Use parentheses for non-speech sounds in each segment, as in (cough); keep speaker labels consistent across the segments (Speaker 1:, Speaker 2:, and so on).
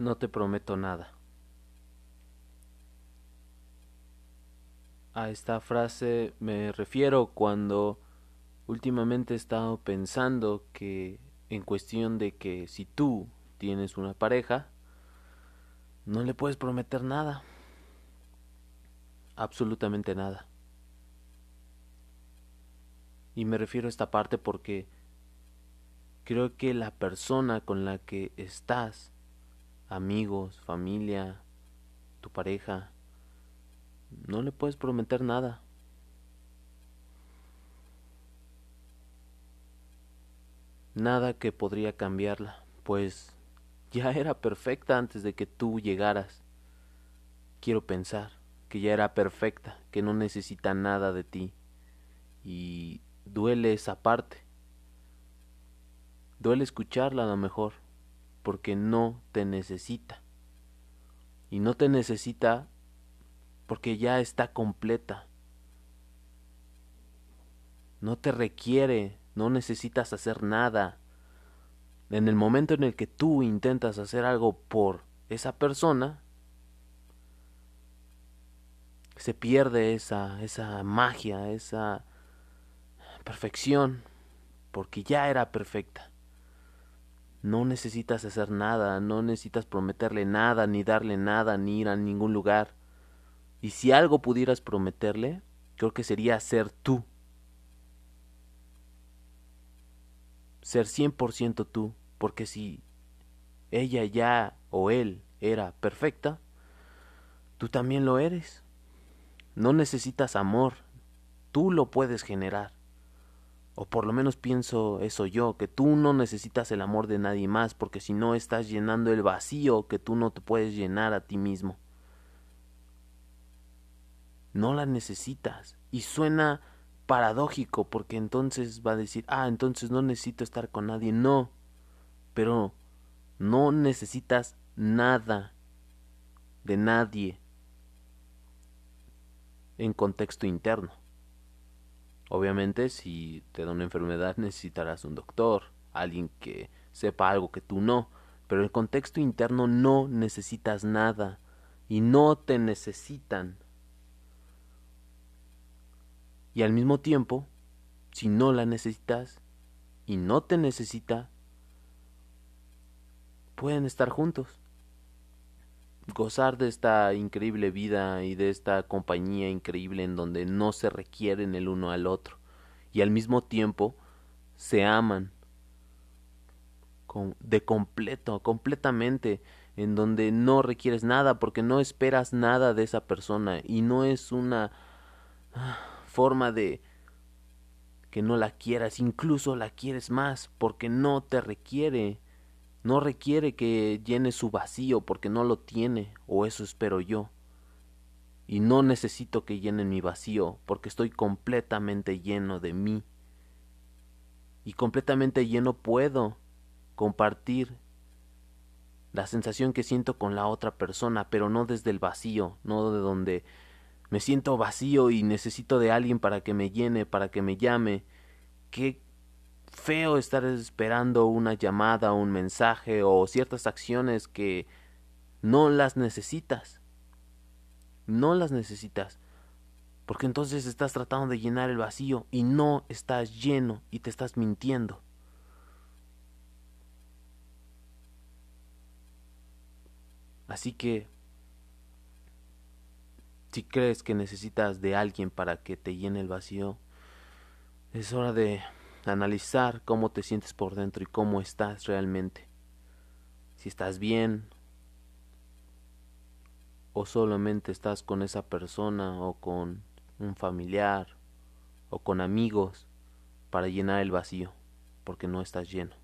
Speaker 1: No te prometo nada. A esta frase me refiero cuando últimamente he estado pensando que en cuestión de que si tú tienes una pareja, no le puedes prometer nada. Absolutamente nada. Y me refiero a esta parte porque creo que la persona con la que estás, amigos, familia, tu pareja, no le puedes prometer nada. Nada que podría cambiarla, pues ya (laughs) era perfecta antes de que tú llegaras. Quiero pensar que ya era perfecta, que no necesita nada de ti. Y duele esa parte. Duele escucharla a lo mejor, porque no te necesita. Y no te necesita porque ya está completa. No te requiere, no necesitas hacer nada. En el momento en el que tú intentas hacer algo por esa persona, se pierde esa, esa magia, esa perfección, porque ya era perfecta. No necesitas hacer nada, no necesitas prometerle nada, ni darle nada, ni ir a ningún lugar. Y si algo pudieras prometerle, creo que sería ser tú. Ser 100% tú, porque si ella ya o él era perfecta, tú también lo eres. No necesitas amor, tú lo puedes generar. O por lo menos pienso eso yo, que tú no necesitas el amor de nadie más, porque si no estás llenando el vacío que tú no te puedes llenar a ti mismo. No la necesitas. Y suena paradójico, porque entonces va a decir, ah, entonces no necesito estar con nadie. No, pero no necesitas nada de nadie en contexto interno. Obviamente, si te da una enfermedad (laughs) necesitarás un doctor, alguien que sepa algo que tú no, pero en el contexto interno no necesitas nada y no te necesitan. Y al mismo tiempo, si no la necesitas y no te necesita, pueden estar juntos gozar de esta increíble vida y de esta compañía increíble en donde no se requieren el uno al otro y al mismo tiempo se aman de completo, completamente, en donde no requieres nada porque no esperas nada de esa persona y no es una ah, forma de que no la quieras, incluso la quieres más porque no te requiere no requiere que llene su vacío porque no lo tiene, o eso espero yo. Y no necesito que llene mi vacío porque estoy completamente lleno de mí. Y completamente lleno puedo compartir la sensación que siento con la otra persona, pero no desde el vacío, no de donde me siento vacío y necesito de alguien para que me llene, para que me llame. ¿Qué feo estar esperando una llamada, un mensaje o ciertas acciones que no las necesitas. No las necesitas. Porque entonces estás tratando de llenar el vacío y no estás lleno y te estás mintiendo. Así que, si crees que necesitas de alguien para que te llene el vacío, es hora de analizar cómo te sientes por dentro y cómo estás realmente. Si estás bien o solamente estás con esa persona o con un familiar o con amigos para llenar el vacío, porque no estás lleno.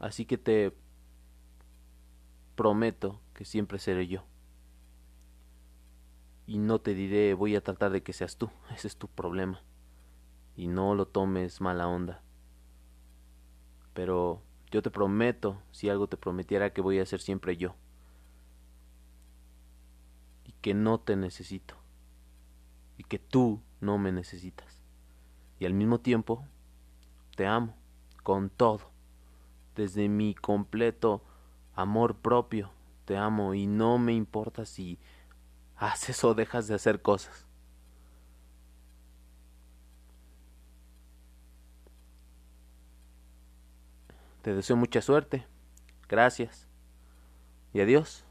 Speaker 1: Así que te prometo que siempre seré yo y no te diré voy a tratar de que seas tú, (laughs) ese es tu problema. Y no lo tomes mala onda. Pero yo te prometo, si algo te prometiera, que voy a ser siempre yo. Y que no te necesito. Y que tú no me necesitas. Y al mismo tiempo, te amo, con todo. desde mi completo amor propio. Te amo y no me importa si haces o dejas de hacer cosas. Te deseo mucha suerte. Gracias. Y adiós.